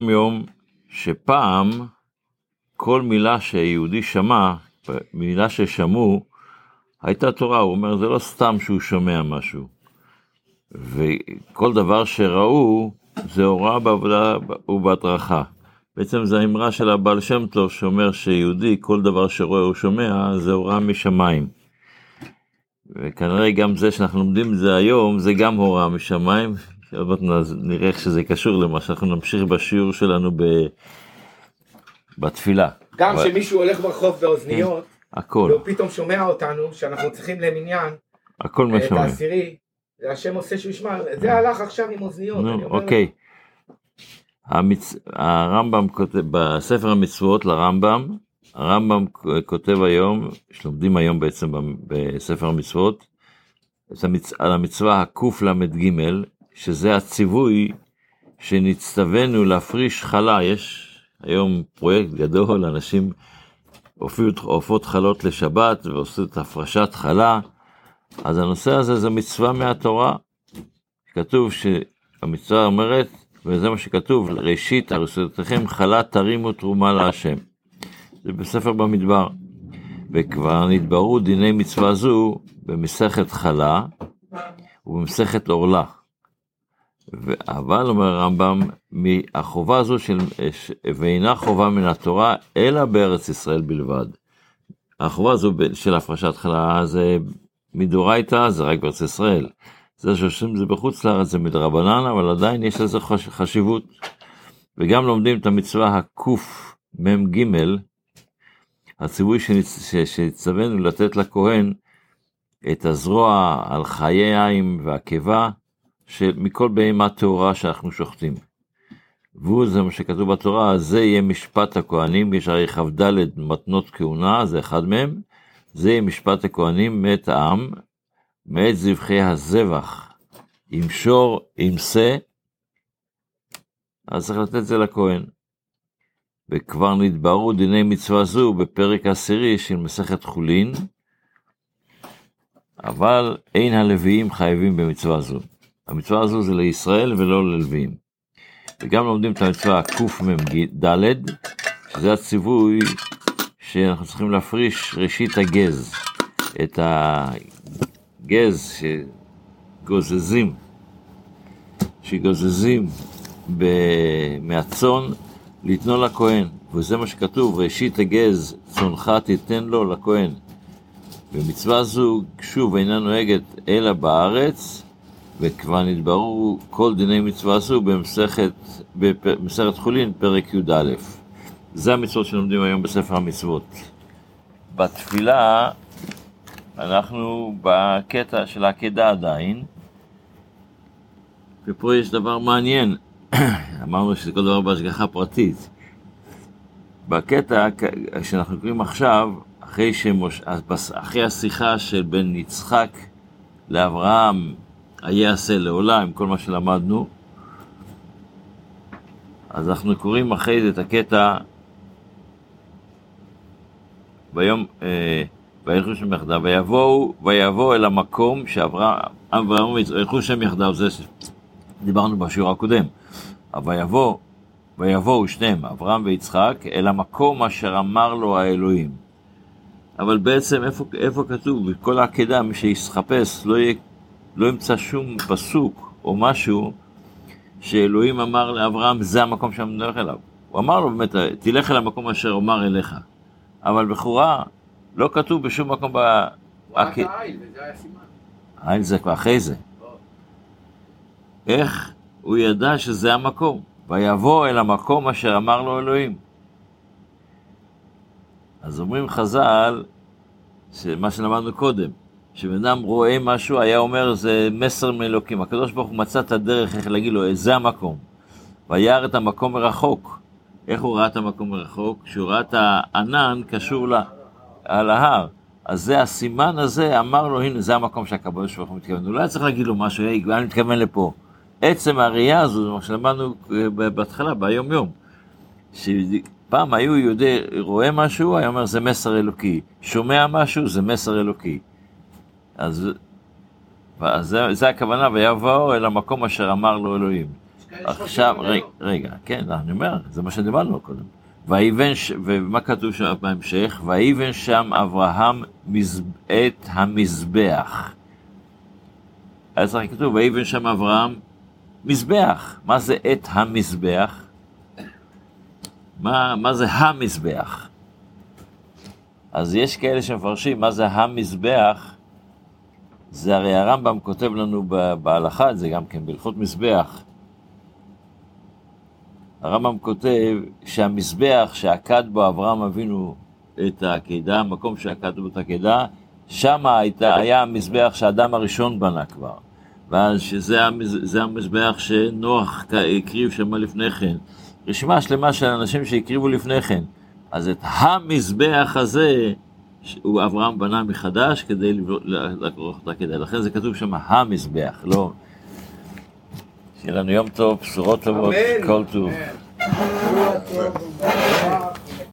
יום שפעם כל מילה שיהודי שמע, מילה ששמעו, הייתה תורה, הוא אומר, זה לא סתם שהוא שומע משהו. וכל דבר שראו, זה הוראה בעבודה ובהדרכה. בעצם זו האמרה של הבעל שם טוב, שאומר שיהודי, כל דבר שרואה או שומע, זה הוראה משמיים. וכנראה גם זה שאנחנו לומדים את זה היום, זה גם הוראה משמיים. עוד מעט נראה איך שזה קשור למה שאנחנו נמשיך בשיעור שלנו ב... בתפילה. גם כשמישהו הולך ברחוב באוזניות, הכל, והוא פתאום שומע אותנו, שאנחנו צריכים למניין, הכל אה, את משמיים. העשירי, והשם עושה שהוא ישמע, זה הלך עכשיו עם אוזניות. נו, אוקיי. המצ... הרמב"ם כותב, בספר המצוות לרמב"ם, הרמב"ם כותב היום, שלומדים היום בעצם בספר המצוות, את המצ... על המצווה הקל"ג, שזה הציווי שנצטווינו להפריש חלה, יש היום פרויקט גדול, אנשים עופות- חלות לשבת ועושים את הפרשת חלה, אז הנושא הזה זה מצווה מהתורה. כתוב שהמצווה אומרת, וזה מה שכתוב, ראשית ארוסותיכם חלה תרימו תרומה להשם. זה בספר במדבר. וכבר נתבררו דיני מצווה זו במסכת חלה ובמסכת עורלה. אבל אומר הרמב"ם, החובה הזו של, ואינה חובה מן התורה, אלא בארץ ישראל בלבד. החובה הזו של הפרשת חלה זה מדורייתא, זה רק בארץ ישראל. זה שעושים את זה בחוץ לארץ זה מדרבנן, אבל עדיין יש לזה חש- חשיבות. וגם לומדים את המצווה הקמ"ג, הציווי שנצ- ש- שהצטווינו לתת לכהן את הזרוע על חיי העין והקיבה מכל בהמה טהורה שאנחנו שוחטים. והוא זה מה שכתוב בתורה, זה יהיה משפט הכהנים, יש הרי כ"ד מתנות כהונה, זה אחד מהם, זה יהיה משפט הכהנים מאת העם, מאת זבחי הזבח, עם שור, עם שא, אז צריך לתת את זה לכהן. וכבר נתבררו דיני מצווה זו בפרק העשירי של מסכת חולין, אבל אין הלוויים חייבים במצווה זו. המצווה הזו זה לישראל ולא ללוויים. וגם לומדים את המצווה קמ"ד, שזה הציווי שאנחנו צריכים להפריש ראשית הגז. את הגז שגוזזים, שגוזזים ב- מהצאן, לתנו לכהן. וזה מה שכתוב, ראשית הגז צאנך תיתן לו לכהן. ומצווה זו שוב אינה נוהגת אלא בארץ, וכבר נתבררו כל דיני מצווה במסכת, במסכת חולין, פרק י"א. זה המצוות שלומדים היום בספר המצוות. בתפילה אנחנו בקטע של העקדה עדיין, ופה יש דבר מעניין, אמרנו שזה כל דבר בהשגחה פרטית. בקטע שאנחנו קוראים עכשיו, אחרי, שמוש... אחרי השיחה של בין יצחק לאברהם, היעשה לעולם, כל מה שלמדנו, אז אנחנו קוראים אחרי זה את הקטע ביום, אה, וילכו שם יחדיו, ויבואו, ויבואו אל המקום שאברהם, אברהם וילכו שם יחדיו, זה שדיברנו בשיעור הקודם, אבל ויבוא, ויבואו שניהם, אברהם ויצחק, אל המקום אשר אמר לו האלוהים. אבל בעצם איפה, איפה כתוב, בכל העקדה, מי שיחפש לא, יהיה, לא ימצא שום פסוק או משהו שאלוהים אמר לאברהם, זה המקום שאני מדבר אליו. הוא אמר לו באמת, תלך אל המקום אשר אומר אליך. אבל בכורה, לא כתוב בשום מקום ב... רק העין, וזה היה סימן. העין זה כבר אחרי זה. איך הוא ידע שזה המקום? ויבוא אל המקום אשר אמר לו אלוהים. אז אומרים חז"ל, שמה שלמדנו קודם, שבן אדם רואה משהו, היה אומר זה מסר מאלוקים. הקדוש ברוך הוא מצא את הדרך איך להגיד לו, זה המקום. וירא את המקום מרחוק. איך הוא ראה את המקום מרחוק? כשהוא ראה את הענן קשור לה, על ההר. אז זה הסימן הזה, אמר לו, הנה, זה המקום שהקדוש ברוך הוא מתכוון. הוא לא היה צריך להגיד לו משהו, היי, אני מתכוון לפה. עצם הראייה הזו, זה מה שלמדנו בהתחלה, ביום יום. שפעם היו יהודי רואה משהו, היה אומר זה מסר אלוקי. שומע משהו, זה מסר אלוקי. אז, אז זה, זה הכוונה, ויבואו אל המקום אשר אמר לו אלוהים. עכשיו, רגע, רגע, כן, אני אומר, זה מה שדיברנו קודם. ויבן, ש- ומה כתוב שם בהמשך? ויבן שם אברהם מז- את המזבח. היה צריך כתוב, ויבן שם אברהם מזבח. מה זה את המזבח? מה, מה זה המזבח? אז יש כאלה שמפרשים מה זה המזבח, זה הרי הרמב"ם כותב לנו בהלכה, זה גם כן בהלכות מזבח. הרמב"ם כותב שהמזבח שעקד בו אברהם אבינו את העקידה, המקום שעקד בו את העקידה, שם היה המזבח שהאדם הראשון בנה כבר. ואז שזה המז, המזבח שנוח הקריב שם לפני כן. רשימה שלמה של אנשים שהקריבו לפני כן. אז את המזבח הזה, הוא אברהם בנה מחדש כדי לערוך את העקידה. לכן זה כתוב שם המזבח, לא... שיהיה לנו יום טוב, בשורות טובות. כל טוב.